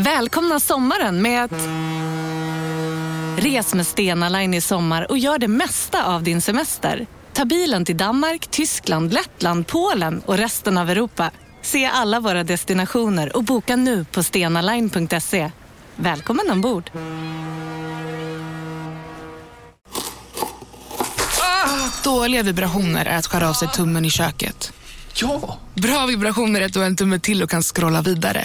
Välkomna sommaren med att... Res med Stena Line i sommar och gör det mesta av din semester. Ta bilen till Danmark, Tyskland, Lettland, Polen och resten av Europa. Se alla våra destinationer och boka nu på stenaline.se. Välkommen ombord! Dåliga vibrationer är att skära av sig tummen i köket. Ja! Bra vibrationer är att du har en tumme till och kan scrolla vidare.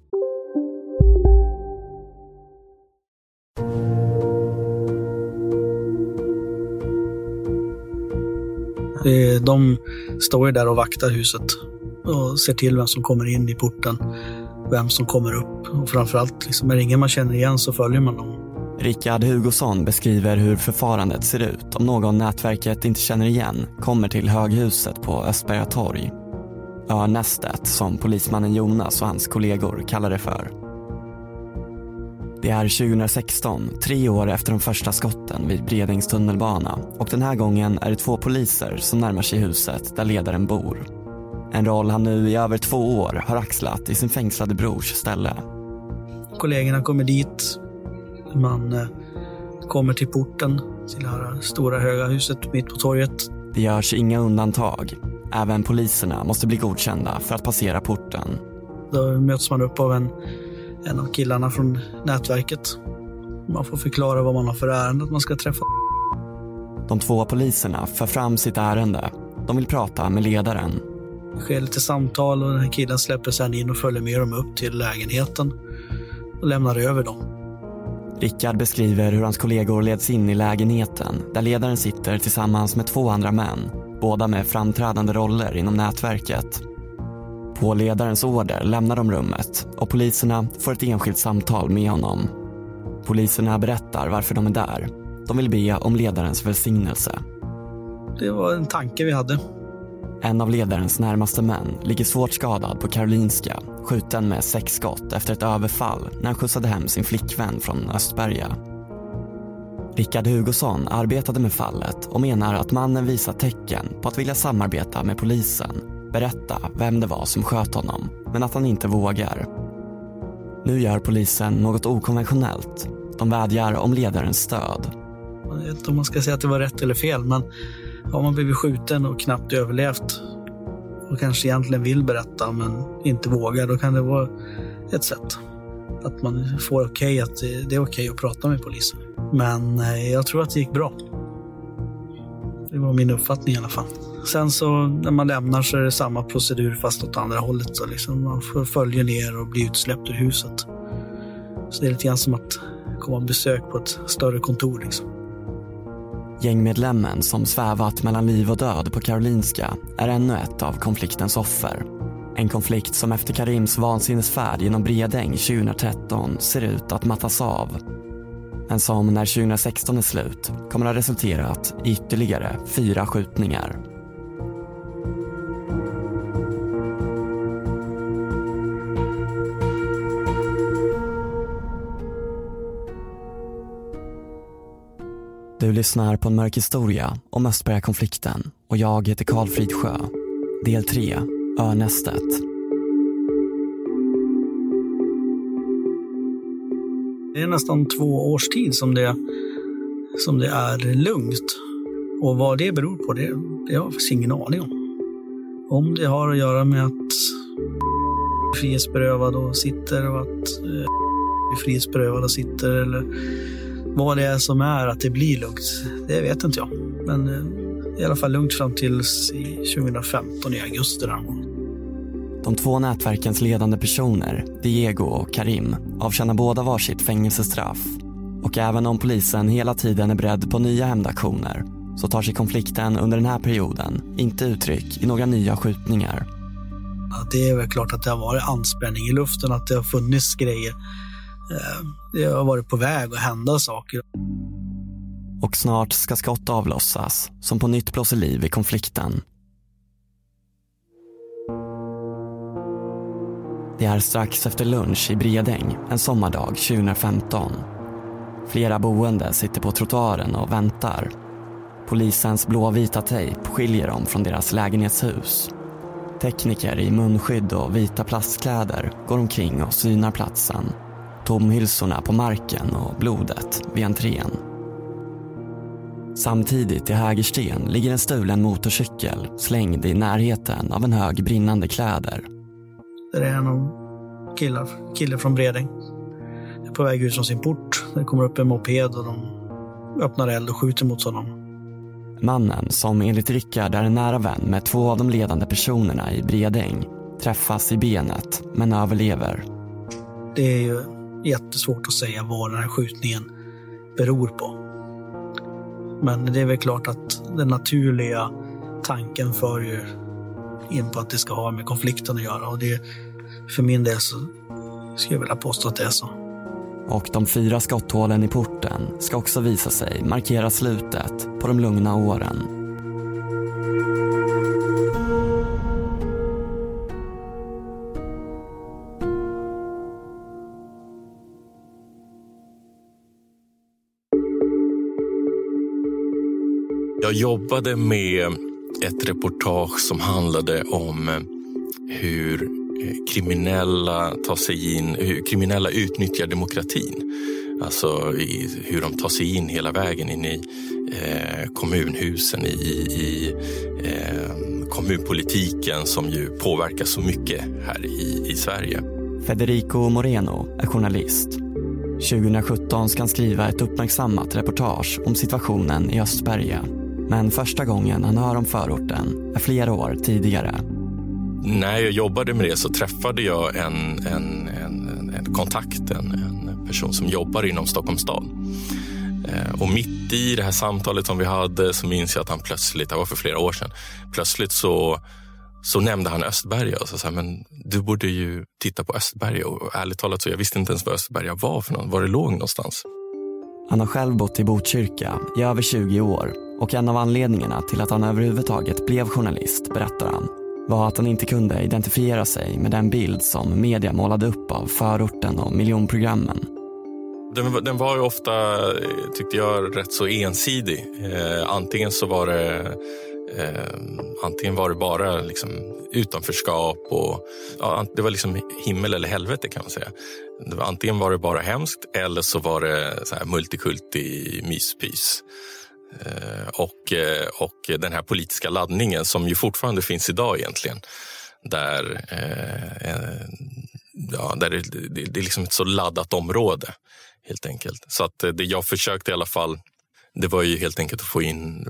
De står ju där och vaktar huset och ser till vem som kommer in i porten, vem som kommer upp och framförallt, liksom, är det ingen man känner igen så följer man dem. Rickard Hugosson beskriver hur förfarandet ser ut om någon nätverket inte känner igen kommer till höghuset på Östberga torg. Örnästet, som polismannen Jonas och hans kollegor kallar det för. Det är 2016, tre år efter de första skotten vid Bredängs tunnelbana och den här gången är det två poliser som närmar sig huset där ledaren bor. En roll han nu i över två år har axlat i sin fängslade brors ställe. Kollegorna kommer dit, man eh, kommer till porten till det här stora höga huset mitt på torget. Det görs inga undantag. Även poliserna måste bli godkända för att passera porten. Då möts man upp av en, en av killarna från nätverket. Man får förklara vad man har för ärende att man ska träffa. De två poliserna för fram sitt ärende. De vill prata med ledaren. Det sker lite samtal och den här killen släpper sen in och följer med dem upp till lägenheten och lämnar över dem. Rickard beskriver hur hans kollegor leds in i lägenheten där ledaren sitter tillsammans med två andra män, båda med framträdande roller inom nätverket. På ledarens order lämnar de rummet och poliserna får ett enskilt samtal med honom. Poliserna berättar varför de är där. De vill be om ledarens välsignelse. Det var en tanke vi hade. En av ledarens närmaste män ligger svårt skadad på Karolinska, skjuten med sex skott efter ett överfall när han skjutsade hem sin flickvän från Östberga. Rickard Hugosson arbetade med fallet och menar att mannen visat tecken på att vilja samarbeta med polisen, berätta vem det var som sköt honom, men att han inte vågar. Nu gör polisen något okonventionellt. De vädjar om ledarens stöd. Jag vet inte om man ska säga att det var rätt eller fel, men har man blivit skjuten och knappt överlevt och kanske egentligen vill berätta men inte vågar, då kan det vara ett sätt. Att man får okej att det är okej att prata med polisen. Men eh, jag tror att det gick bra. Det var min uppfattning i alla fall. Sen så när man lämnar så är det samma procedur fast åt andra hållet. Så liksom man följer ner och blir utsläppt ur huset. Så det är lite grann som att komma på besök på ett större kontor. Liksom. Gängmedlemmen som svävat mellan liv och död på Karolinska är ännu ett av konfliktens offer. En konflikt som efter Karims vansinnesfärd genom Bredäng 2013 ser ut att mattas av. Men som när 2016 är slut kommer ha resulterat i ytterligare fyra skjutningar. Du lyssnar på en mörk historia om Östberga-konflikten och jag heter Karl Fridsjö. Del 3, Örnästet. Det är nästan två års tid som det, som det är lugnt. Och vad det beror på, det, det har jag faktiskt ingen aning om. Om det har att göra med att frihetsberövad och sitter och att eh, är frihetsberövad och sitter eller vad det är som är att det blir lugnt, det vet inte jag. Men eh, i alla fall lugnt fram till 2015 i augusti. Där. De två nätverkens ledande personer, Diego och Karim, avtjänar båda varsitt fängelsestraff. Och även om polisen hela tiden är beredd på nya hämndaktioner så tar sig konflikten under den här perioden inte uttryck i några nya skjutningar. Ja, det är väl klart att det har varit anspänning i luften, att det har funnits grejer. Eh, det har varit på väg att hända saker. och snart ska skott avlossas som på nytt blåser liv i konflikten. Det är strax efter lunch i Bredäng en sommardag 2015. Flera boende sitter på trottoaren och väntar. Polisens blåvita tejp skiljer dem från deras lägenhetshus. Tekniker i munskydd och vita plastkläder går omkring och synar platsen. Tomhylsorna på marken och blodet vid entrén. Samtidigt i Hägersten ligger en stulen motorcykel slängd i närheten av en hög brinnande kläder. Det är någon killar, kille från Bredäng. är på väg ut från sin port. Det kommer upp en moped och de öppnar eld och skjuter mot honom. Mannen, som enligt Rickard är en nära vän med två av de ledande personerna i Bredäng, träffas i benet men överlever. Det är ju jättesvårt att säga vad den här skjutningen beror på. Men det är väl klart att den naturliga tanken för ju in på att det ska ha med konflikten att göra. Och det, för min del så skulle jag vilja påstå att det är så. Och de fyra skotthålen i porten ska också visa sig markera slutet på de lugna åren. Jag jobbade med ett reportage som handlade om eh, hur eh, kriminella tar sig in, hur kriminella utnyttjar demokratin. Alltså i, hur de tar sig in hela vägen in i eh, kommunhusen, i, i eh, kommunpolitiken som ju påverkar så mycket här i, i Sverige. Federico Moreno är journalist. 2017 ska han skriva ett uppmärksammat reportage om situationen i Östberga. Men första gången han hör om förorten är flera år tidigare när jag jobbade med det så träffade jag en, en, en, en kontakt, en, en, person som jobbar inom Stockholms stad. Eh, och mitt i det här samtalet som vi hade så minns jag att han plötsligt, det var för flera år sedan, plötsligt så, så nämnde han Östberga och sa men du borde ju titta på Östberga. Och ärligt talat så jag visste inte ens vad Östberga var för något, var det låg någonstans. Han har själv bott i Botkyrka i över 20 år och en av anledningarna till att han överhuvudtaget blev journalist, berättar han, var att han inte kunde identifiera sig med den bild som media målade upp av förorten och miljonprogrammen. Den, den var ju ofta, eh, tyckte jag, rätt så ensidig. Eh, antingen så var det eh, antingen var det bara liksom utanförskap och ja, det var liksom himmel eller helvete kan man säga. Det var, antingen var det bara hemskt eller så var det så här multikulti myspys. Eh, och, eh, och den här politiska laddningen som ju fortfarande finns idag egentligen. Där, eh, ja, där det, det, det är liksom ett så laddat område helt enkelt. Så att eh, det jag försökte i alla fall, det var ju helt enkelt att få in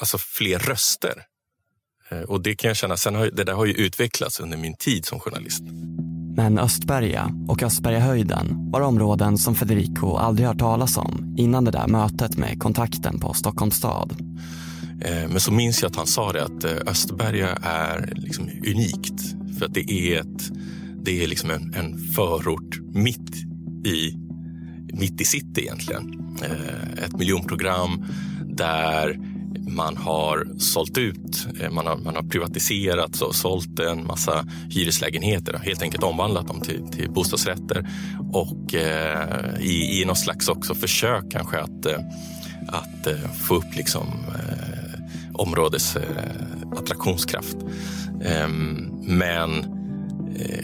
alltså fler röster. Och det kan jag känna, sen har, det där har ju utvecklats under min tid som journalist. Men Östberga och Östbergahöjden var områden som Federico aldrig hört talas om innan det där mötet med kontakten på Stockholms stad. Eh, men så minns jag att han sa det att eh, Östberga är liksom unikt för att det är, ett, det är liksom en, en förort mitt i, mitt i city egentligen. Eh, ett miljonprogram där man har sålt ut, eh, man har, man har privatiserat och sålt en massa hyreslägenheter. Helt enkelt omvandlat dem till, till bostadsrätter och eh, i, i något slags också försök kanske att, eh, att få upp liksom, eh, områdets eh, attraktionskraft. Ehm, men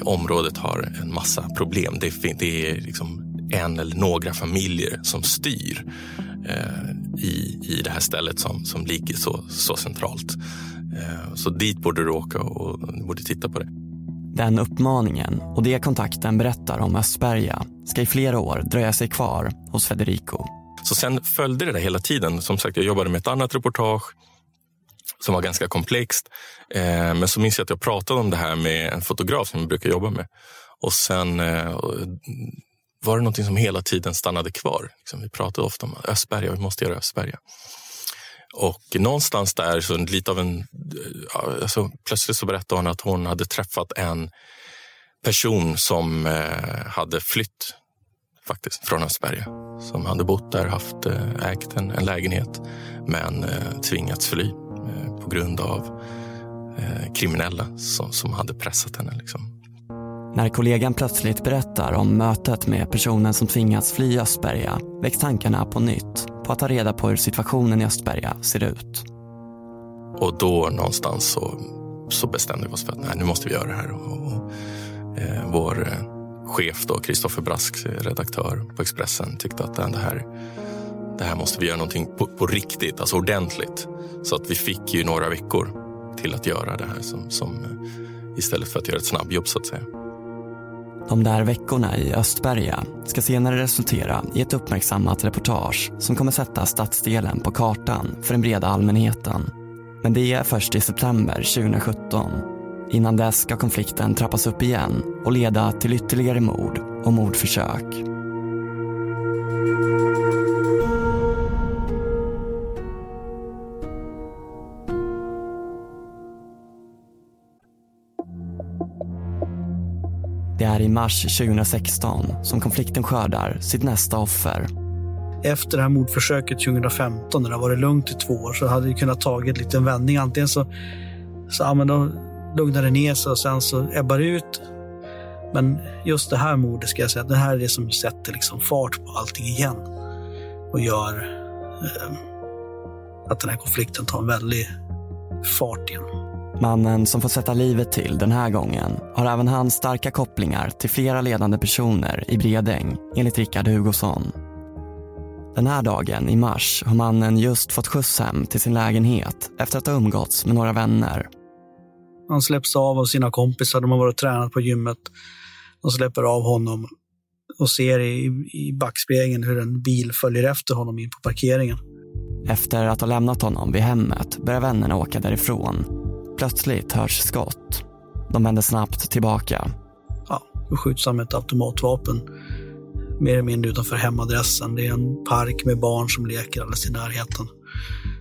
området har en massa problem. Det, det är liksom en eller några familjer som styr eh, i, i det här stället som, som ligger så, så centralt. Eh, så dit borde du åka och du borde titta på det. Den uppmaningen och det kontakten berättar om Östberga ska i flera år dröja sig kvar hos Federico. Så sen följde det där hela tiden. Som sagt, jag jobbade med ett annat reportage som var ganska komplext. Eh, men så minns jag att jag pratade om det här med en fotograf som jag brukar jobba med. Och sen eh, var det någonting som hela tiden stannade kvar. Liksom, vi pratade ofta om Östberga, vi måste göra Östberga. Och någonstans där, så lite av en, eh, alltså, plötsligt så berättade hon att hon hade träffat en person som eh, hade flytt faktiskt från Östberga som hade bott där, haft, eh, ägt en, en lägenhet men eh, tvingats fly eh, på grund av eh, kriminella som, som hade pressat henne. Liksom. När kollegan plötsligt berättar om mötet med personen som tvingats fly Östberga väcks tankarna på nytt på att ta reda på hur situationen i Östberga ser ut. Och då någonstans så, så bestämde vi oss för att nej, nu måste vi göra det här. Och, och eh, vår eh, chef, Kristoffer Brask, eh, redaktör på Expressen, tyckte att det här, det här måste vi göra någonting på, på, riktigt, alltså ordentligt. Så att vi fick ju några veckor till att göra det här som, som, eh, istället för att göra ett snabbjobb så att säga. De där veckorna i Östberga ska senare resultera i ett uppmärksammat reportage som kommer sätta stadsdelen på kartan för den breda allmänheten. Men det är först i september 2017. Innan dess ska konflikten trappas upp igen och leda till ytterligare mord och mordförsök. Det är i mars 2016 som konflikten skördar sitt nästa offer. Efter det här mordförsöket 2015, när det har varit lugnt i två år, så hade det kunnat tagit en liten vändning. Antingen så, så ja, men då lugnar det ner sig och sen så ebbar det ut. Men just det här mordet, ska jag säga, det här är det som sätter liksom fart på allting igen. Och gör eh, att den här konflikten tar en väldig fart igen. Mannen som får sätta livet till den här gången har även han starka kopplingar till flera ledande personer i Bredäng, enligt Rickard Hugosson. Den här dagen i mars har mannen just fått skjuts hem till sin lägenhet efter att ha umgåtts med några vänner. Han släpps av av sina kompisar, de har varit och tränat på gymmet. De släpper av honom och ser i, i backspegeln hur en bil följer efter honom in på parkeringen. Efter att ha lämnat honom vid hemmet börjar vännerna åka därifrån Plötsligt hörs skott. De vänder snabbt tillbaka. Ja, då skjuts han med ett automatvapen mer eller mindre utanför hemadressen. Det är en park med barn som leker alldeles i närheten.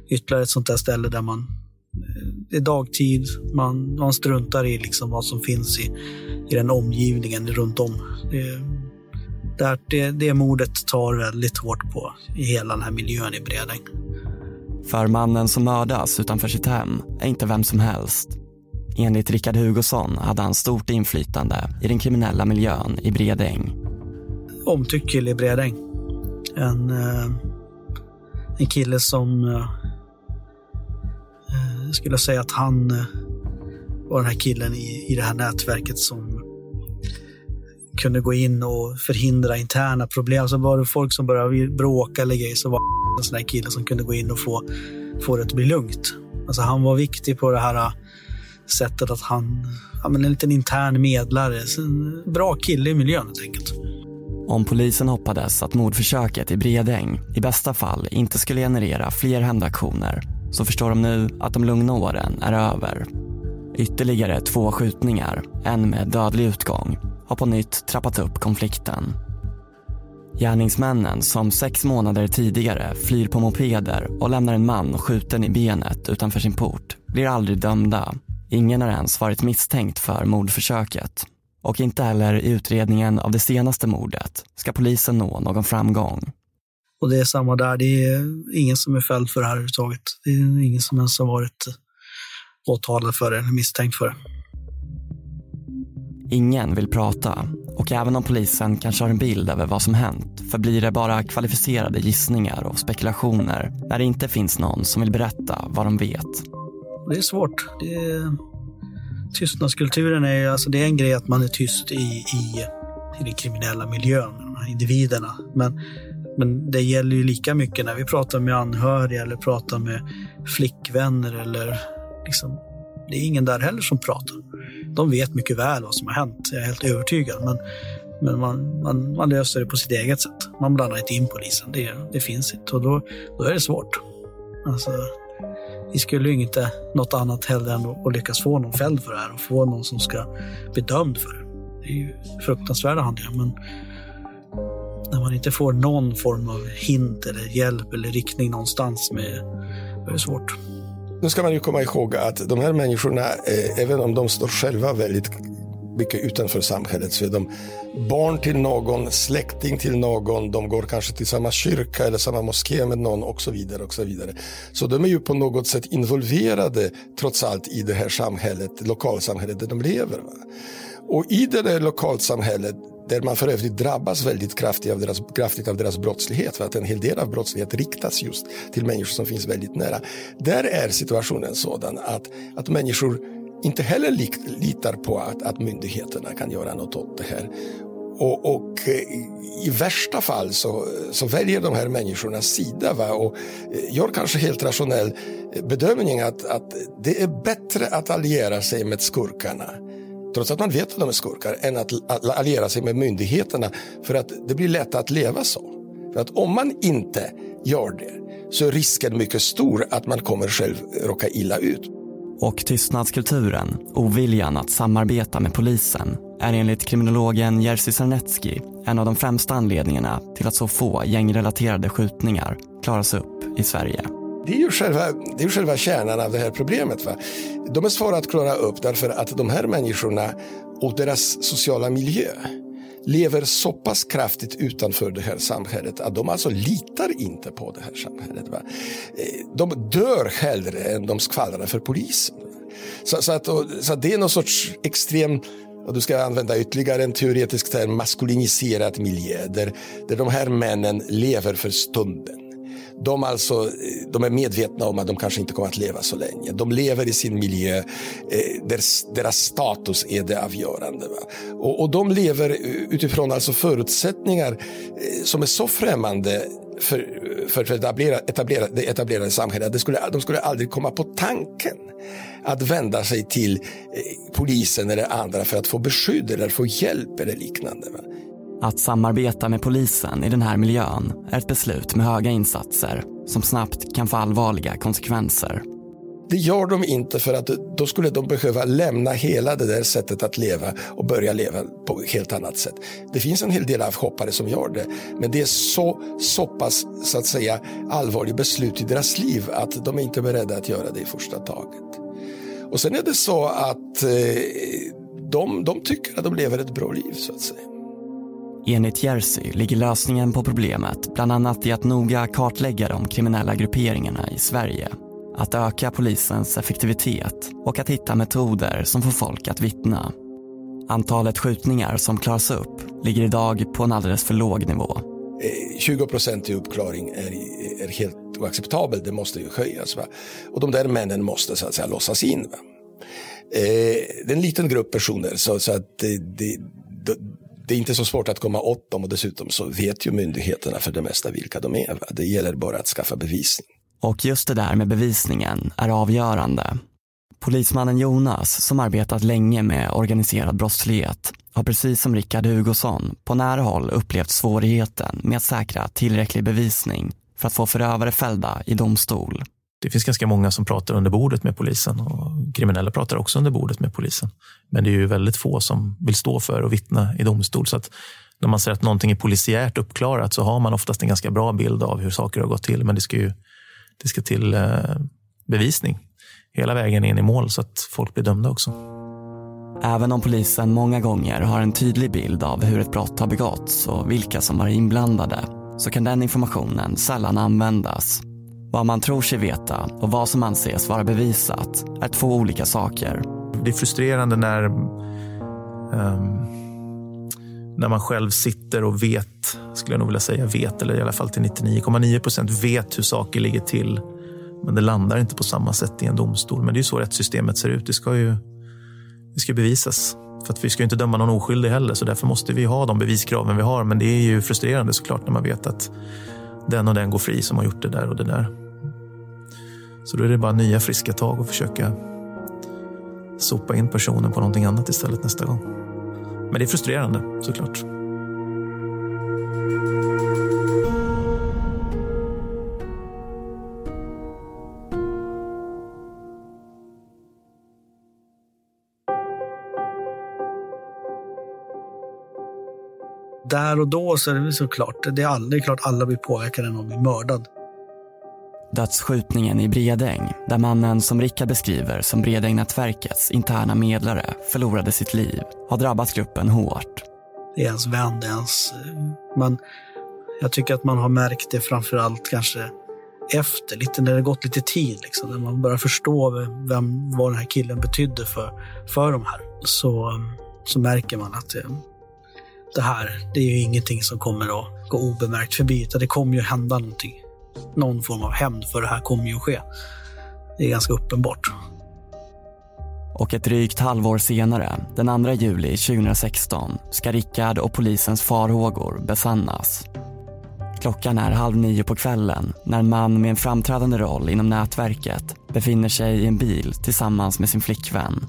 Ytterligare ett sånt där ställe där man eh, det är dagtid, man, man struntar i liksom vad som finns i, i den omgivningen runt om. Det, det, det, det mordet tar väldigt hårt på i hela den här miljön i Bredäng. För mannen som mördas utanför sitt hem är inte vem som helst. Enligt Rickard Hugosson hade han stort inflytande i den kriminella miljön i Bredäng. Omtyckt kille i Bredäng. En, eh, en kille som Jag skulle säga att han var den här killen i, i det här nätverket som kunde gå in och förhindra interna problem. Så alltså var det folk som började bråka eller grejer så var en sån här kille som kunde gå in och få, få det att bli lugnt. Alltså han var viktig på det här äh, sättet att han, ja men en liten intern medlare. En bra kille i miljön helt enkelt. Om polisen hoppades att mordförsöket i Bredäng i bästa fall inte skulle generera fler hämndaktioner så förstår de nu att de lugna åren är över. Ytterligare två skjutningar, en med dödlig utgång, har på nytt trappat upp konflikten. Gärningsmännen som sex månader tidigare flyr på mopeder och lämnar en man skjuten i benet utanför sin port blir aldrig dömda. Ingen har ens varit misstänkt för mordförsöket. Och inte heller i utredningen av det senaste mordet ska polisen nå någon framgång. Och det är samma där, det är ingen som är fälld för det här överhuvudtaget. Det är ingen som ens har varit åtalad för det eller misstänkt för det. Ingen vill prata och även om polisen kanske har en bild över vad som hänt förblir det bara kvalificerade gissningar och spekulationer när det inte finns någon som vill berätta vad de vet. Det är svårt. Det är... Tystnadskulturen är, alltså det är en grej att man är tyst i, i, i den kriminella miljön, de här individerna. Men, men det gäller ju lika mycket när vi pratar med anhöriga eller pratar med flickvänner eller liksom, det är ingen där heller som pratar de vet mycket väl vad som har hänt, jag är helt övertygad. Men, men man, man, man löser det på sitt eget sätt. Man blandar inte in polisen, det, det finns inte. Och då, då är det svårt. Alltså, vi skulle ju inte något annat heller än att lyckas få någon fälld för det här och få någon som ska bli dömd för det. Det är ju fruktansvärda handlingar, men när man inte får någon form av hint eller hjälp eller riktning någonstans med, då är det svårt. Nu ska man ju komma ihåg att de här människorna, eh, även om de står själva väldigt mycket utanför samhället så är de barn till någon, släkting till någon, de går kanske till samma kyrka eller samma moské med någon och så vidare. och Så vidare. Så de är ju på något sätt involverade trots allt i det här samhället, lokalsamhället där de lever. Va? Och i det där lokalsamhället där man för övrigt drabbas väldigt kraftigt av deras, kraftigt av deras brottslighet, för att en hel del av brottslighet riktas just till människor som finns väldigt nära. Där är situationen sådan att, att människor inte heller litar på att, att myndigheterna kan göra något åt det här. Och, och, eh, i värsta fall så, så väljer de här människorna sida va? och eh, gör kanske helt rationell eh, bedömning att, att det är bättre att alliera sig med skurkarna trots att man vet att de är skurkar, än att alliera sig med myndigheterna för att det blir lätt att leva så. För att om man inte gör det så är risken mycket stor att man kommer själv råka illa ut. Och tystnadskulturen, oviljan att samarbeta med polisen, är enligt kriminologen Jerzy Sarnecki en av de främsta anledningarna till att så få gängrelaterade skjutningar klaras upp i Sverige. Det är ju själva, det är själva kärnan av det här problemet. Va? De är svåra att klara upp därför att de här människorna och deras sociala miljö lever så pass kraftigt utanför det här samhället att de alltså litar inte på det här samhället. Va? Eh, de dör hellre än de skvallrar för polisen. Så, så, att, så att det är någon sorts extrem och du ska använda ytterligare en teoretisk term, maskuliniserad miljö där, där de här männen lever för stunden de, alltså, de är medvetna om att de kanske inte kommer att leva så länge. De lever i sin miljö eh, där deras status är det avgörande. Och, och, de lever utifrån alltså förutsättningar eh, som är så främmande för, för, för etablera, etablera, det etablerade samhället. Det skulle, de skulle aldrig komma på tanken att vända sig till eh, polisen eller andra för att få beskydd eller få hjälp eller liknande. Va? Att samarbeta med polisen i den här miljön är ett beslut med höga insatser som snabbt kan få allvarliga konsekvenser. Det gör de inte för att då skulle de behöva lämna hela det där sättet att leva och börja leva på ett helt annat sätt. Det finns en hel del avhoppare som gör det, men det är så, så pass så att säga allvarligt beslut i deras liv att de är inte beredda att göra det i första taget. Och sen är det så att eh, de, de tycker att de lever ett bra liv så att säga. Enligt Jersey ligger lösningen på problemet bland annat i att noga kartlägga de kriminella grupperingarna i Sverige. Att öka polisens effektivitet och att hitta metoder som får folk att vittna. Antalet skjutningar som klaras upp ligger idag på en alldeles för låg nivå. Eh, 20 procent i uppklaring är, är helt oacceptabelt, det måste ju höjas. Va? Och de där männen måste så att säga låsas in. Va? Eh, det är en liten grupp personer så, så att det, det, det är inte så svårt att komma åt dem och dessutom så vet ju myndigheterna för det mesta vilka de är. Va? Det gäller bara att skaffa bevisning. Och just det där med bevisningen är avgörande. Polismannen Jonas, som arbetat länge med organiserad brottslighet, har precis som Rickard Hugosson på nära håll upplevt svårigheten med att säkra tillräcklig bevisning för att få förövare fällda i domstol det finns ganska många som pratar under bordet med polisen och kriminella pratar också under bordet med polisen. Men det är ju väldigt få som vill stå för och vittna i domstol. Så att när man säger att någonting är polisiärt uppklarat så har man oftast en ganska bra bild av hur saker har gått till. Men det ska ju det ska till eh, bevisning hela vägen in i mål så att folk blir dömda också. Även om polisen många gånger har en tydlig bild av hur ett brott har begåtts och vilka som var inblandade så kan den informationen sällan användas vad man tror sig veta och vad som anses vara bevisat är två olika saker. Det är frustrerande när, um, när man själv sitter och vet, skulle jag nog vilja säga vet, eller i alla fall till 99,9 procent vet hur saker ligger till. Men det landar inte på samma sätt i en domstol. Men det är så rättssystemet ser ut. Det ska ju det ska bevisas. För att vi ska inte döma någon oskyldig heller, så därför måste vi ha de beviskraven vi har. Men det är ju frustrerande såklart när man vet att den och den går fri som har gjort det där och det där. Så då är det bara nya friska tag och försöka sopa in personen på någonting annat istället nästa gång. Men det är frustrerande såklart. Där och då så är det såklart, det är, all, det är klart alla blir påverkade när någon blir mördad. Dödsskjutningen i Bredäng, där mannen som Rickard beskriver som Bredängnätverkets interna medlare förlorade sitt liv, har drabbat gruppen hårt. Det är ens vän, det är ens... Men jag tycker att man har märkt det framför allt kanske efter, lite när det gått lite tid, liksom, när man börjar förstå vem, vad den här killen betydde för, för de här, så, så märker man att det, det här, det är ju ingenting som kommer att gå obemärkt förbi, utan det kommer ju hända någonting. Någon form av hämnd för det här kommer ju att ske. Det är ganska uppenbart. Och ett drygt halvår senare, den 2 juli 2016, ska Rickard och polisens farhågor besannas. Klockan är halv nio på kvällen när en man med en framträdande roll inom nätverket befinner sig i en bil tillsammans med sin flickvän.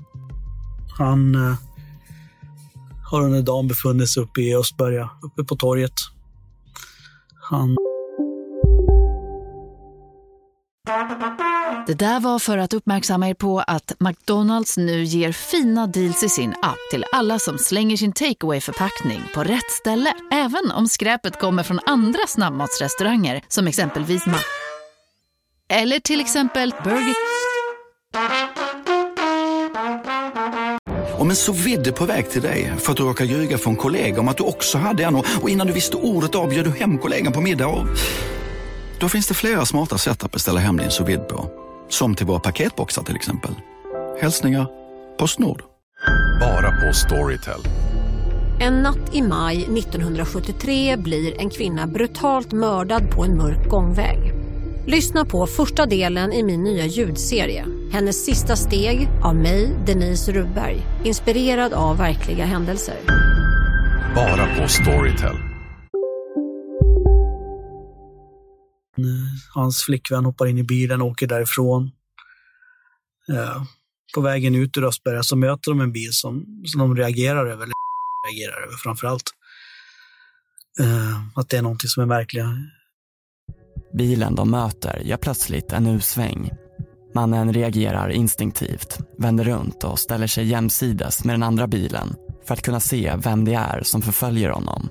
Han eh, har under dagen befunnit sig uppe i Östberga, uppe på torget. Han... Det där var för att uppmärksamma er på att McDonalds nu ger fina deals i sin app till alla som slänger sin takeaway förpackning på rätt ställe. Även om skräpet kommer från andra snabbmatsrestauranger som exempelvis Ma... Eller till exempel Burger... Om en så vidde på väg till dig för att du råkar ljuga från kollega om att du också hade en och innan du visste ordet av du hem kollegan på middag och... Då finns det flera smarta sätt att beställa hem din sous på. Som till våra paketboxar till exempel. Hälsningar Postnord. Bara på Storytel. En natt i maj 1973 blir en kvinna brutalt mördad på en mörk gångväg. Lyssna på första delen i min nya ljudserie. Hennes sista steg av mig, Denise Rubberg. Inspirerad av verkliga händelser. Bara på Storytel. Hans flickvän hoppar in i bilen och åker därifrån. Eh, på vägen ut ur Östberga så möter de en bil som, som de reagerar över, eller reagerar över framför allt. Eh, att det är någonting som är märkligt. Bilen de möter gör plötsligt en U-sväng. Mannen reagerar instinktivt, vänder runt och ställer sig jämsides med den andra bilen för att kunna se vem det är som förföljer honom.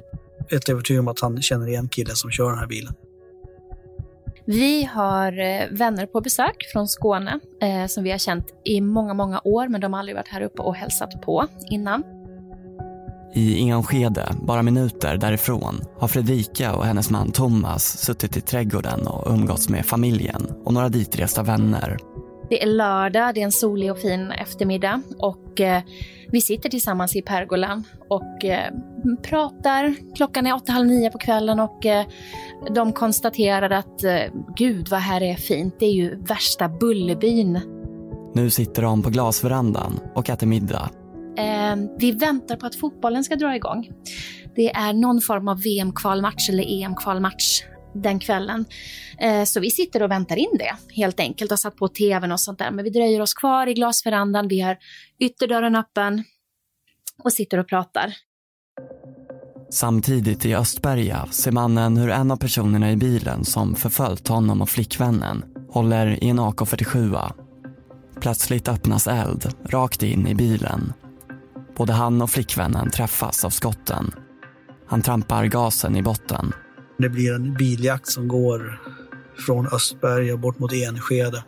Helt övertygad om att han känner igen killen som kör den här bilen. Vi har eh, vänner på besök från Skåne eh, som vi har känt i många, många år, men de har aldrig varit här uppe och hälsat på innan. I Enskede, bara minuter därifrån, har Fredrika och hennes man Thomas suttit i trädgården och umgåtts med familjen och några ditresta vänner. Det är lördag, det är en solig och fin eftermiddag och eh, vi sitter tillsammans i pergolan och eh, pratar. Klockan är åtta, halv nio på kvällen och eh, de konstaterar att gud vad här är fint, det är ju värsta Bullerbyn. Nu sitter de på glasverandan och äter middag. Vi väntar på att fotbollen ska dra igång. Det är någon form av VM-kvalmatch eller EM-kvalmatch den kvällen. Eh, så vi sitter och väntar in det helt enkelt och satt på tvn och sånt där. Men vi dröjer oss kvar i glasverandan, vi har ytterdörren öppen och sitter och pratar. Samtidigt i Östberga ser mannen hur en av personerna i bilen som förföljt honom och flickvännen håller i en AK47. Plötsligt öppnas eld rakt in i bilen. Både han och flickvännen träffas av skotten. Han trampar gasen i botten. Det blir en biljakt som går från Östberga bort mot Enskede.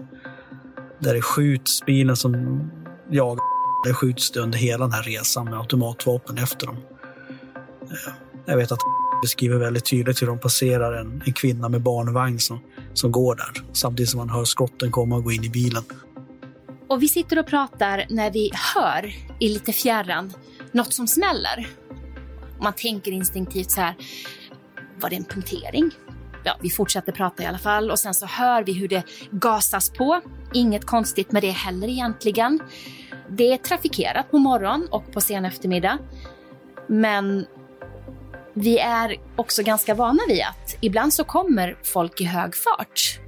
Där det skjuts, bilen som jagar, det skjuts det under hela den här resan med automatvapen efter dem. Eh, jag vet att beskriver väldigt tydligt hur de passerar en, en kvinna med barnvagn som, som går där. Samtidigt som man hör skotten komma och gå in i bilen. Och vi sitter och pratar när vi hör i lite fjärran något som smäller. Och man tänker instinktivt så här, var det en punktering? Ja, vi fortsätter prata i alla fall och sen så hör vi hur det gasas på. Inget konstigt med det heller egentligen. Det är trafikerat på morgon och på sen eftermiddag. Men vi är också ganska vana vid att ibland så kommer folk i hög fart.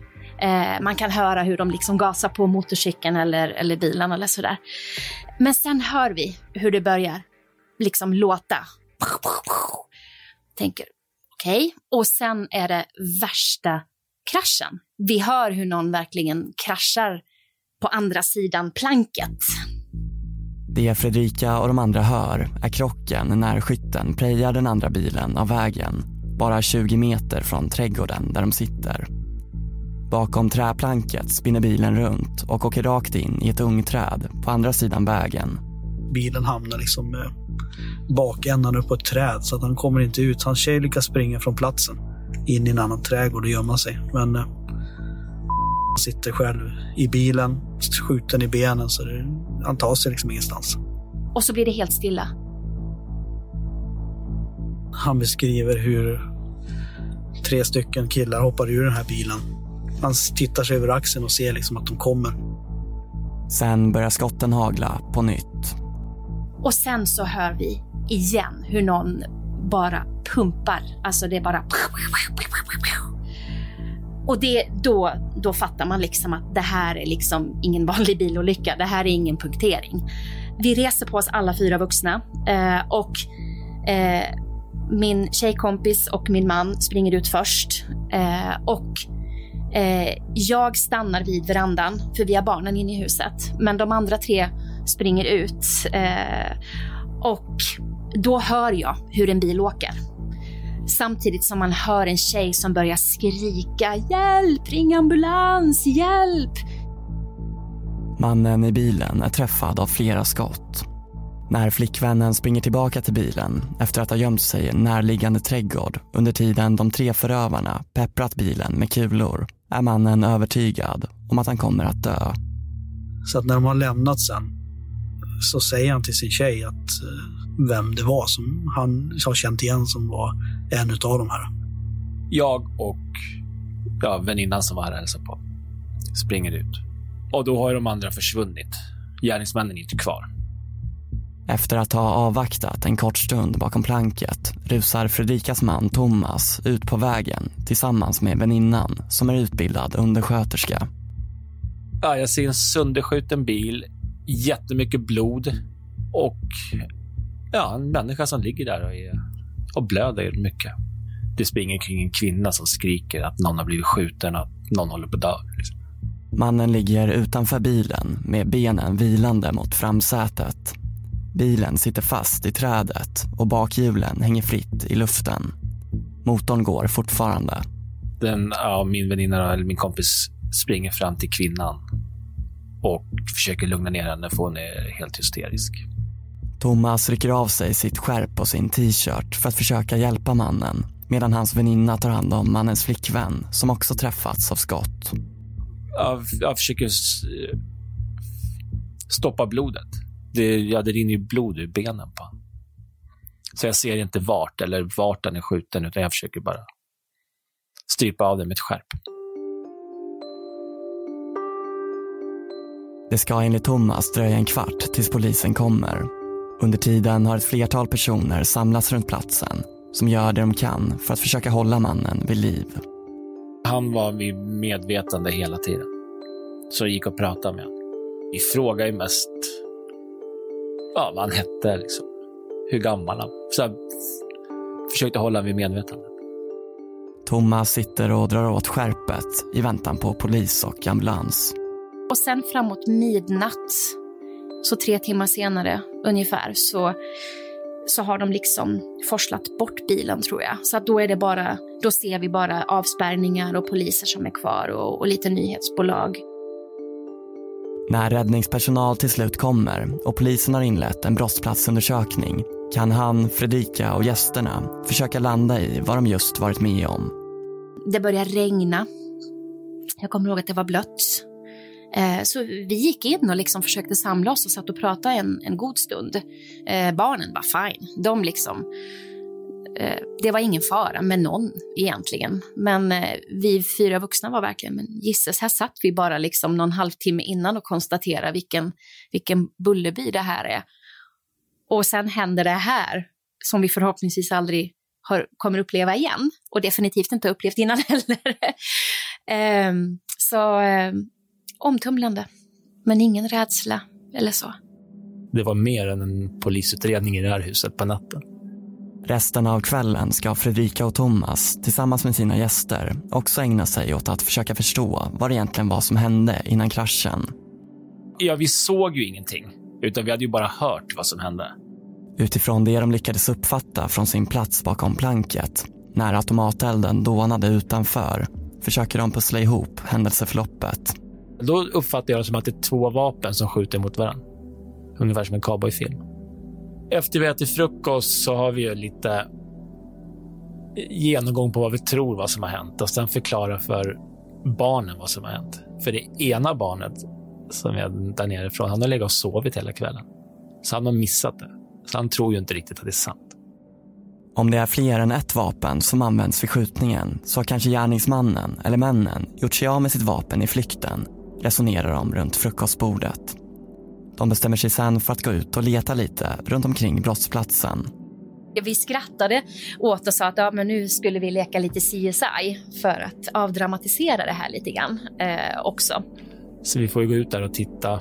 Eh, man kan höra hur de liksom gasar på motorcykeln eller, eller bilen eller sådär. Men sen hör vi hur det börjar liksom låta. Tänker, okej. Okay. Och sen är det värsta kraschen. Vi hör hur någon verkligen kraschar på andra sidan planket. Det Fredrika och de andra hör är krocken när skytten prejar den andra bilen av vägen bara 20 meter från trädgården där de sitter. Bakom träplanket spinner bilen runt och åker rakt in i ett ungträd på andra sidan vägen. Bilen hamnar liksom med bakändan upp på ett träd så att han kommer inte ut. Hans tjej lyckas springa från platsen in i en annan trädgård och gömma sig. Men eh, han sitter själv i bilen, skjuten i benen så det, han tar sig liksom ingenstans. Och så blir det helt stilla. Han beskriver hur tre stycken killar hoppar ur den här bilen. Han tittar sig över axeln och ser liksom att de kommer. Sen börjar skotten hagla på nytt. Och sen så hör vi igen hur någon bara pumpar. Alltså det är bara... Och det, då, då fattar man liksom att det här är liksom ingen vanlig bilolycka. Det här är ingen punktering. Vi reser på oss alla fyra vuxna eh, och eh, min tjejkompis och min man springer ut först. Eh, och eh, jag stannar vid verandan, för vi har barnen inne i huset. Men de andra tre springer ut. Eh, och då hör jag hur en bil åker. Samtidigt som man hör en tjej som börjar skrika “Hjälp! Ring ambulans! Hjälp!” Mannen i bilen är träffad av flera skott. När flickvännen springer tillbaka till bilen efter att ha gömt sig i en närliggande trädgård under tiden de tre förövarna pepprat bilen med kulor är mannen övertygad om att han kommer att dö. Så att när de har lämnat sen så säger han till sin tjej att eh, vem det var som han har känt igen som var en utav de här. Jag och ja, väninnan som var här och hälsade på springer ut. Och då har de andra försvunnit. Gärningsmännen är inte kvar. Efter att ha avvaktat en kort stund bakom planket rusar Fredrikas man Thomas ut på vägen tillsammans med väninnan som är utbildad undersköterska. Ja, jag ser en sönderskjuten bil, jättemycket blod och ja, en människa som ligger där och, är, och blöder mycket. Det springer kring en kvinna som skriker att någon har blivit skjuten och att någon håller på att dö. Liksom. Mannen ligger utanför bilen med benen vilande mot framsätet. Bilen sitter fast i trädet och bakhjulen hänger fritt i luften. Motorn går fortfarande. Den, ja, min väninna, eller min kompis, springer fram till kvinnan och försöker lugna ner henne för hon är helt hysterisk. Thomas rycker av sig sitt skärp och sin t-shirt för att försöka hjälpa mannen medan hans väninna tar hand om mannens flickvän som också träffats av skott. Jag, jag försöker stoppa blodet. Det, ja, det rinner ju blod ur benen på honom. Så jag ser inte vart eller vart den är skjuten, utan jag försöker bara strypa av den med ett skärp. Det ska enligt Thomas dröja en kvart tills polisen kommer. Under tiden har ett flertal personer samlats runt platsen som gör det de kan för att försöka hålla mannen vid liv. Han var vid medvetande hela tiden. Så jag gick och pratade med honom. Vi frågade ju mest ja, vad han hette, liksom. hur gammal han Så jag försökte hålla honom vid medvetande. Thomas sitter och drar åt skärpet i väntan på polis och ambulans. Och sen framåt midnatt, så tre timmar senare ungefär, så, så har de liksom forslat bort bilen tror jag. Så att då är det bara, då ser vi bara avspärrningar och poliser som är kvar och, och lite nyhetsbolag. När räddningspersonal till slut kommer och polisen har inlett en brottsplatsundersökning kan han, Fredrika och gästerna försöka landa i vad de just varit med om. Det började regna. Jag kommer ihåg att det var blött. Eh, så vi gick in och liksom försökte samla oss och satt och pratade en, en god stund. Eh, barnen var fine. De liksom, eh, det var ingen fara med någon egentligen. Men vi fyra vuxna var verkligen, men gisses, här satt vi bara liksom någon halvtimme innan och konstaterade vilken, vilken bullerby det här är. Och sen händer det här som vi förhoppningsvis aldrig har, kommer uppleva igen och definitivt inte upplevt innan heller. um, så um, omtumlande, men ingen rädsla eller så. Det var mer än en polisutredning i det här huset på natten. Resten av kvällen ska Fredrika och Thomas tillsammans med sina gäster också ägna sig åt att försöka förstå vad det egentligen var som hände innan kraschen. Ja, vi såg ju ingenting, utan vi hade ju bara hört vad som hände. Utifrån det de lyckades uppfatta från sin plats bakom planket när automatelden dånade utanför försöker de pussla ihop händelseförloppet. Då uppfattar jag det som att det är två vapen som skjuter mot varandra. Ungefär som en cowboyfilm. Efter vi ätit frukost så har vi ju lite genomgång på vad vi tror vad som har hänt och sen förklara för barnen vad som har hänt. För det ena barnet som är där nere ifrån, han har legat och sovit hela kvällen. Så han har missat det. Så han tror ju inte riktigt att det är sant. Om det är fler än ett vapen som används vid skjutningen så har kanske gärningsmannen eller männen gjort sig av med sitt vapen i flykten, resonerar de runt frukostbordet. De bestämmer sig sen för att gå ut och leta lite runt omkring brottsplatsen. Vi skrattade åt och sa att ja, men nu skulle vi leka lite CSI för att avdramatisera det här lite grann eh, också. Så vi får ju gå ut där och titta.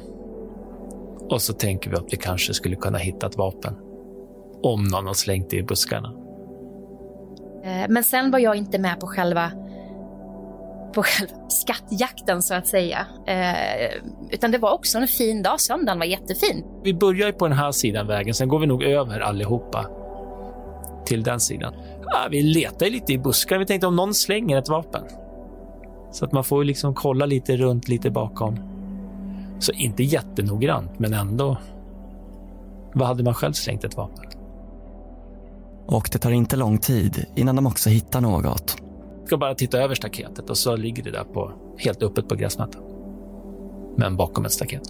Och så tänker vi att vi kanske skulle kunna hitta ett vapen. Om någon har slängt det i buskarna. Eh, men sen var jag inte med på själva, på själva skattjakten så att säga. Eh, utan det var också en fin dag. Söndagen var jättefin. Vi börjar ju på den här sidan vägen, sen går vi nog över allihopa till den sidan. Ja, vi letar lite i buskar. Vi tänkte om någon slänger ett vapen. Så att man får liksom kolla lite runt, lite bakom. Så inte jättenoggrant, men ändå. Vad hade man själv slängt ett vapen? Och det tar inte lång tid innan de också hittar något. Ska bara titta över staketet och så ligger det där på, helt öppet på gräsmattan. Men bakom ett staket.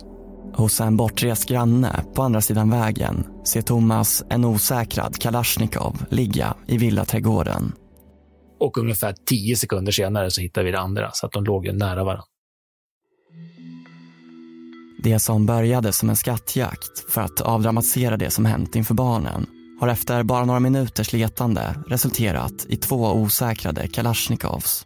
Hos en bortrest granne på andra sidan vägen ser Thomas en osäkrad Kalashnikov ligga i villaträdgården. Och ungefär tio sekunder senare så hittar vi det andra, så att de låg ju nära varandra. Det som började som en skattjakt för att avdramatisera det som hänt inför barnen har efter bara några minuters letande resulterat i två osäkrade kalasjnikovs.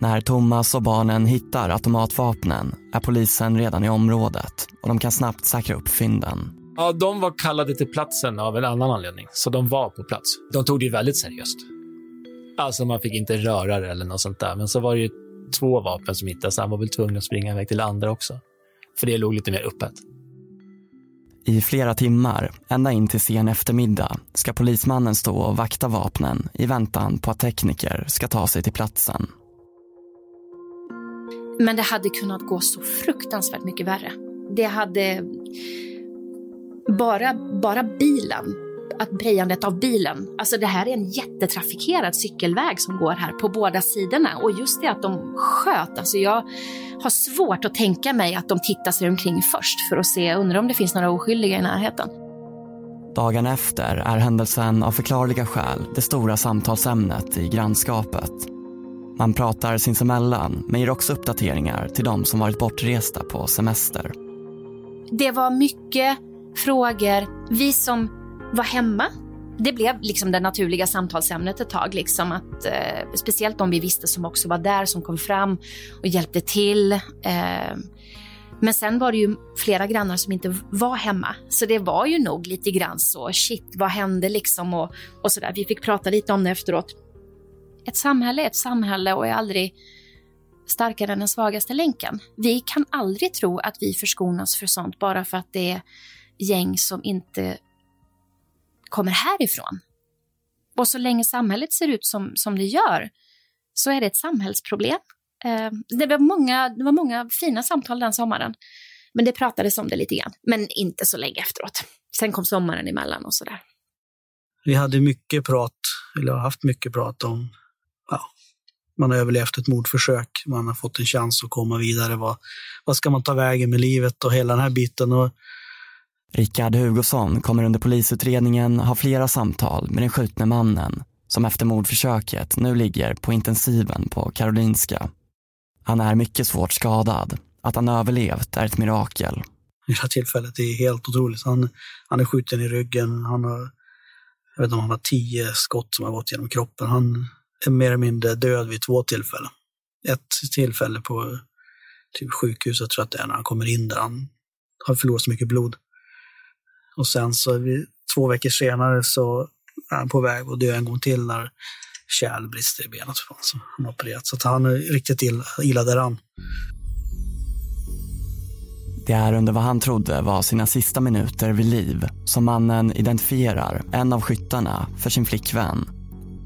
När Thomas och barnen hittar automatvapnen är polisen redan i området och de kan snabbt säkra upp fynden. Ja, de var kallade till platsen av en annan anledning, så de var på plats. De tog det ju väldigt seriöst. Alltså, man fick inte röra det eller något sånt där. Men så var det ju två vapen som hittades. Han var väl tvungen att springa iväg till andra också. För det låg lite mer öppet. I flera timmar, ända in till sen eftermiddag, ska polismannen stå och vakta vapnen i väntan på att tekniker ska ta sig till platsen. Men det hade kunnat gå så fruktansvärt mycket värre. Det hade... Bara, bara bilen, att brejandet av bilen. Alltså det här är en jättetrafikerad cykelväg som går här på båda sidorna. Och just det att de sköt, alltså jag har svårt att tänka mig att de tittar sig omkring först för att se, undrar om det finns några oskyldiga i närheten. Dagen efter är händelsen av förklarliga skäl det stora samtalsämnet i grannskapet. Man pratar sinsemellan men ger också uppdateringar till de som varit bortresta på semester. Det var mycket frågor. Vi som var hemma, det blev liksom det naturliga samtalsämnet ett tag. Liksom att, eh, speciellt de vi visste som också var där, som kom fram och hjälpte till. Eh, men sen var det ju flera grannar som inte var hemma. Så det var ju nog lite grann så, shit, vad hände liksom? Och, och sådär. Vi fick prata lite om det efteråt. Ett samhälle är ett samhälle och är aldrig starkare än den svagaste länken. Vi kan aldrig tro att vi förskonas för sånt bara för att det är gäng som inte kommer härifrån. Och så länge samhället ser ut som, som det gör så är det ett samhällsproblem. Eh, det, var många, det var många fina samtal den sommaren. Men det pratades om det lite grann, men inte så länge efteråt. Sen kom sommaren emellan och sådär. Vi hade mycket prat, eller har haft mycket prat om, ja, man har överlevt ett mordförsök, man har fått en chans att komma vidare. Vad, vad ska man ta vägen med livet och hela den här biten? Och Rickard Hugosson kommer under polisutredningen ha flera samtal med den skjutne mannen som efter mordförsöket nu ligger på intensiven på Karolinska. Han är mycket svårt skadad. Att han överlevt är ett mirakel. Det här tillfället är helt otroligt. Han, han är skjuten i ryggen. Han har, jag vet inte om han har tio skott som har gått genom kroppen. Han är mer eller mindre död vid två tillfällen. Ett tillfälle på typ sjukhuset tror jag att det är när han kommer in där. Han har förlorat så mycket blod. Och sen så vi, två veckor senare så är han på väg att dö en gång till när kärl brister i benet. Så han har opererat. Så han är riktigt illa, illa däran. Det är under vad han trodde var sina sista minuter vid liv som mannen identifierar en av skyttarna för sin flickvän.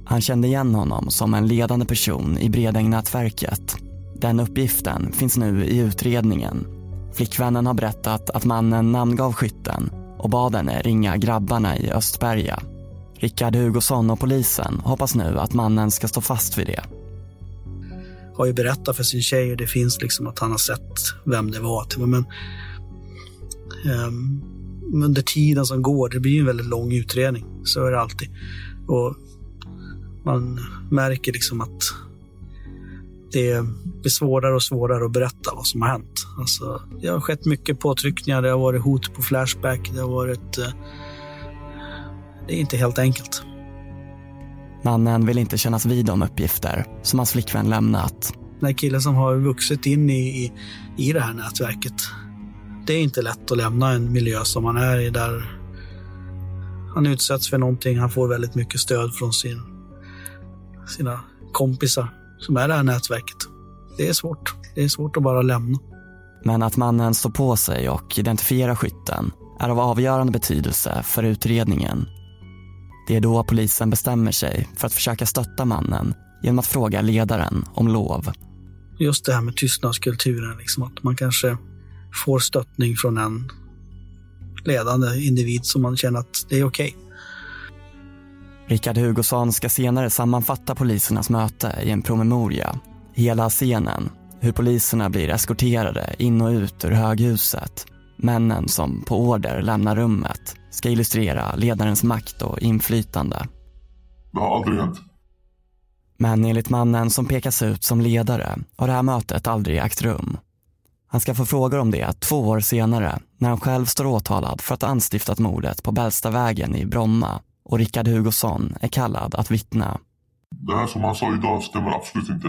Han kände igen honom som en ledande person i Bredäng-nätverket. Den uppgiften finns nu i utredningen. Flickvännen har berättat att mannen namngav skytten och bad henne ringa grabbarna i Östberga. Rickard Hugosson och polisen hoppas nu att mannen ska stå fast vid det. Har ju berättat för sin tjej och det finns liksom att han har sett vem det var. Men um, under tiden som går, det blir en väldigt lång utredning. Så är det alltid. Och man märker liksom att det blir svårare och svårare att berätta vad som har hänt. Alltså, det har skett mycket påtryckningar, det har varit hot på Flashback, det har varit... Eh, det är inte helt enkelt. Mannen vill inte kännas vid de uppgifter som hans flickvän lämnat. Den här killen som har vuxit in i, i, i det här nätverket. Det är inte lätt att lämna en miljö som han är i där han utsätts för någonting. Han får väldigt mycket stöd från sin, sina kompisar som är det här nätverket. Det är svårt. Det är svårt att bara lämna. Men att mannen står på sig och identifierar skytten är av avgörande betydelse för utredningen. Det är då polisen bestämmer sig för att försöka stötta mannen genom att fråga ledaren om lov. Just det här med tystnadskulturen, liksom att man kanske får stöttning från en ledande individ som man känner att det är okej. Okay. Rickard Hugosson ska senare sammanfatta polisernas möte i en promemoria. Hela scenen, hur poliserna blir eskorterade in och ut ur höghuset. Männen som på order lämnar rummet ska illustrera ledarens makt och inflytande. Det har aldrig hänt. Men enligt mannen som pekas ut som ledare har det här mötet aldrig ägt rum. Han ska få frågor om det två år senare när han själv står åtalad för att ha anstiftat mordet på Bällstavägen i Bromma och Rickard Hugosson är kallad att vittna. Det här som han sa idag stämmer absolut inte.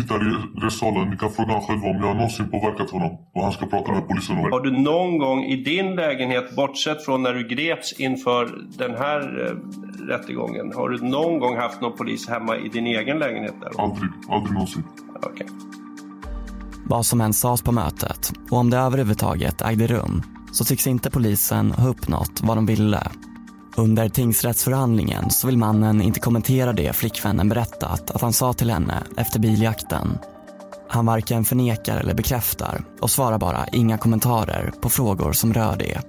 Sitter i rättssalen, ni kan fråga honom själva om jag någonsin påverkat honom och han ska prata med polisen om Har du någon gång i din lägenhet, bortsett från när du greps inför den här eh, rättegången, har du någon gång haft någon polis hemma i din egen lägenhet? Där? Aldrig, aldrig någonsin. Okay. Vad som än sades på mötet och om det överhuvudtaget ägde rum så tycks inte polisen ha uppnått vad de ville under tingsrättsförhandlingen så vill mannen inte kommentera det flickvännen berättat att han sa till henne efter biljakten. Han varken förnekar eller bekräftar och svarar bara inga kommentarer på frågor som rör det.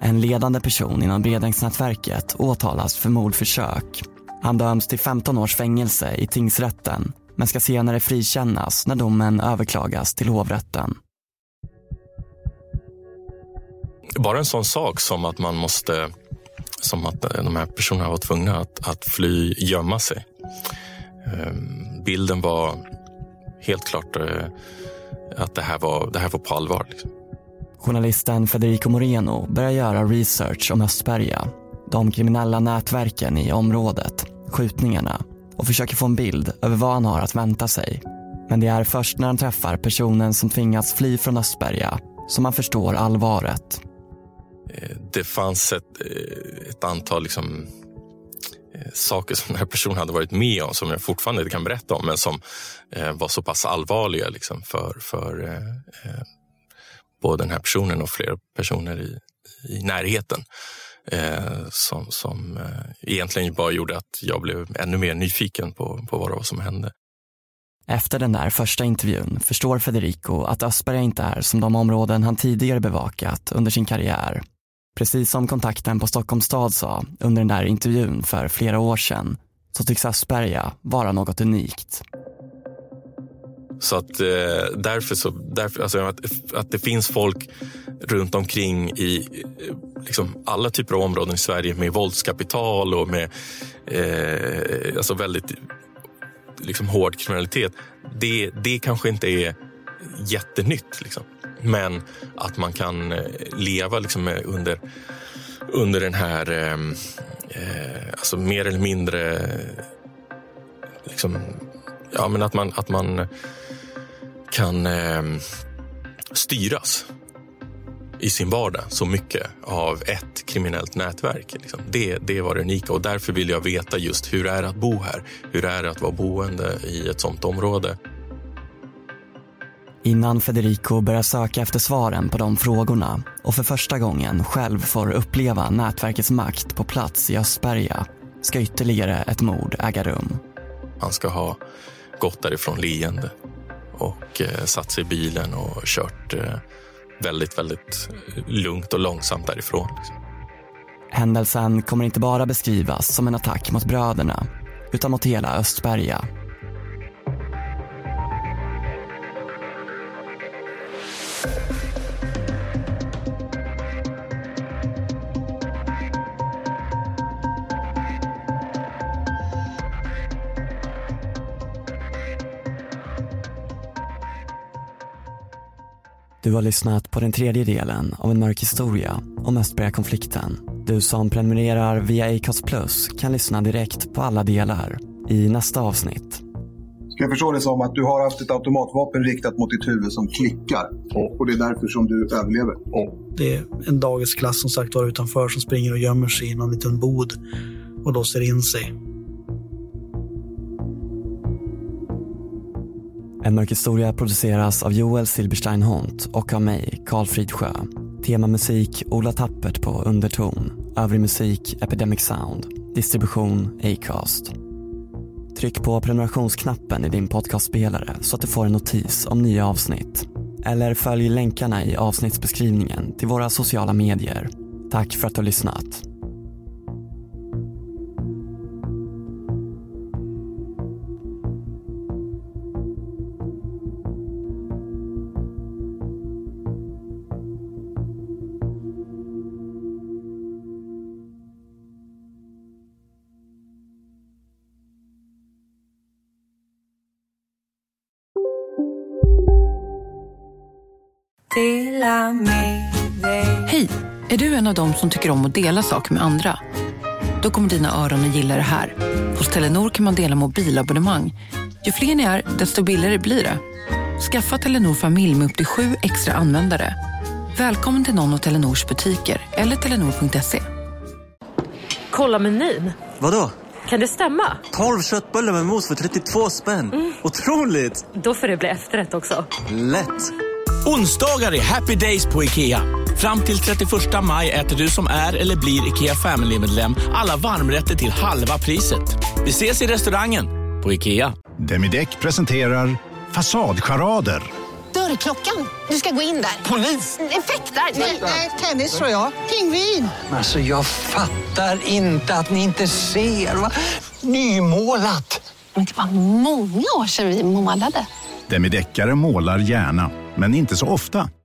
En ledande person inom Bredängsnätverket åtalas för mordförsök. Han döms till 15 års fängelse i tingsrätten men ska senare frikännas när domen överklagas till hovrätten. Bara en sån sak som att man måste som att eh, de här personerna var tvungna att, att fly, gömma sig. Ehm, bilden var helt klart eh, att det här var, det här var på allvar. Liksom. Journalisten Federico Moreno börjar göra research om Östberga, de kriminella nätverken i området, skjutningarna och försöker få en bild över vad han har att vänta sig. Men det är först när han träffar personen som tvingats fly från Östberga som han förstår allvaret. Eh, det fanns ett, eh, ett antal liksom, eh, saker som den här personen hade varit med om som jag fortfarande inte kan berätta om men som var så pass allvarliga liksom, för, för eh, både den här personen och fler personer i, i närheten. Eh, som som eh, egentligen bara gjorde att jag blev ännu mer nyfiken på, på vad det var som hände. Efter den där första intervjun förstår Federico att Östberga inte är som de områden han tidigare bevakat under sin karriär Precis som kontakten på Stockholms stad sa under den där intervjun för flera år sedan så tycks Asperga vara något unikt. Så att eh, därför så, därför, alltså att, att det finns folk runt omkring i eh, liksom alla typer av områden i Sverige med våldskapital och med eh, alltså väldigt liksom hård kriminalitet. Det, det kanske inte är jättenytt. Liksom. Men att man kan eh, leva liksom eh, under, under den här, eh, eh, alltså mer eller mindre, liksom, ja men att man, att man kan eh, styras i sin vardag så mycket av ett kriminellt nätverk. Liksom. Det, det var det unika och därför vill jag veta just hur det är att bo här. Hur det är att vara boende i ett sånt område. Innan Federico börjar söka efter svaren på de frågorna och för första gången själv får uppleva nätverkets makt på plats i Östberga ska ytterligare ett mord äga rum. Han ska ha gått därifrån leende och eh, satt sig i bilen och kört eh, väldigt, väldigt lugnt och långsamt därifrån. Liksom. Händelsen kommer inte bara beskrivas som en attack mot bröderna utan mot hela Östberga. Du har lyssnat på den tredje delen av en mörk historia om Östberga-konflikten. Du som prenumererar via Acast Plus kan lyssna direkt på alla delar i nästa avsnitt. Ska jag förstå det som att du har haft ett automatvapen riktat mot ditt huvud som klickar och det är därför som du överlever? Det är en dagisklass som sagt var utanför som springer och gömmer sig i någon liten bod och låser in sig. En mörk historia produceras av Joel Silberstein Hont och av mig, Karl Fridsjö. Temamusik Ola Tappert på underton. Övrig musik Epidemic Sound. Distribution Acast. Tryck på prenumerationsknappen i din podcastspelare så att du får en notis om nya avsnitt. Eller följ länkarna i avsnittsbeskrivningen till våra sociala medier. Tack för att du har lyssnat. Hej! Är du en av dem som tycker om att dela saker med andra? Då kommer dina öron att gilla det här. Hos Telenor kan man dela mobilabonnemang. Ju fler ni är, desto billigare blir det. Skaffa Telenor familj med upp till sju extra användare. Välkommen till någon av Telenors butiker eller telenor.se. Kolla menyn. Vadå? Kan det stämma? 12 köttbullar med mos för 32 spänn. Otroligt! Då får det bli efterrätt också. Lätt! Onsdagar är happy days på IKEA. Fram till 31 maj äter du som är eller blir IKEA Family-medlem alla varmrätter till halva priset. Vi ses i restaurangen på IKEA. Demideck presenterar Fasadcharader. Dörrklockan. Du ska gå in där. Polis? Effektar? Nej, tennis tror jag. Pingvin. Alltså jag fattar inte att ni inte ser. Va? Nymålat. Men det var många år sedan vi målade. Demideckare målar gärna, men inte så ofta.